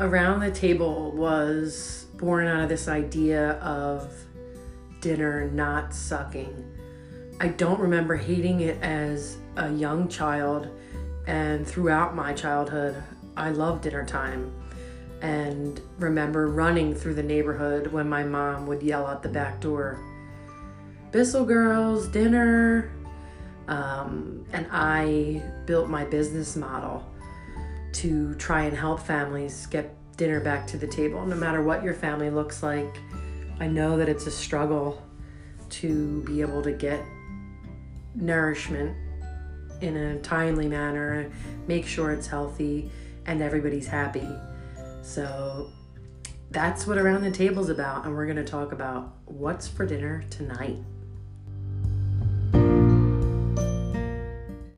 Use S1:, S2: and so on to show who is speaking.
S1: around the table was born out of this idea of dinner not sucking. I don't remember hating it as a young child, and throughout my childhood, I loved dinner time and remember running through the neighborhood when my mom would yell out the back door, Bissell girls, dinner. Um, and I built my business model to try and help families get dinner back to the table, no matter what your family looks like. I know that it's a struggle to be able to get nourishment in a timely manner, make sure it's healthy, and everybody's happy. So that's what Around the Table's about, and we're going to talk about what's for dinner tonight.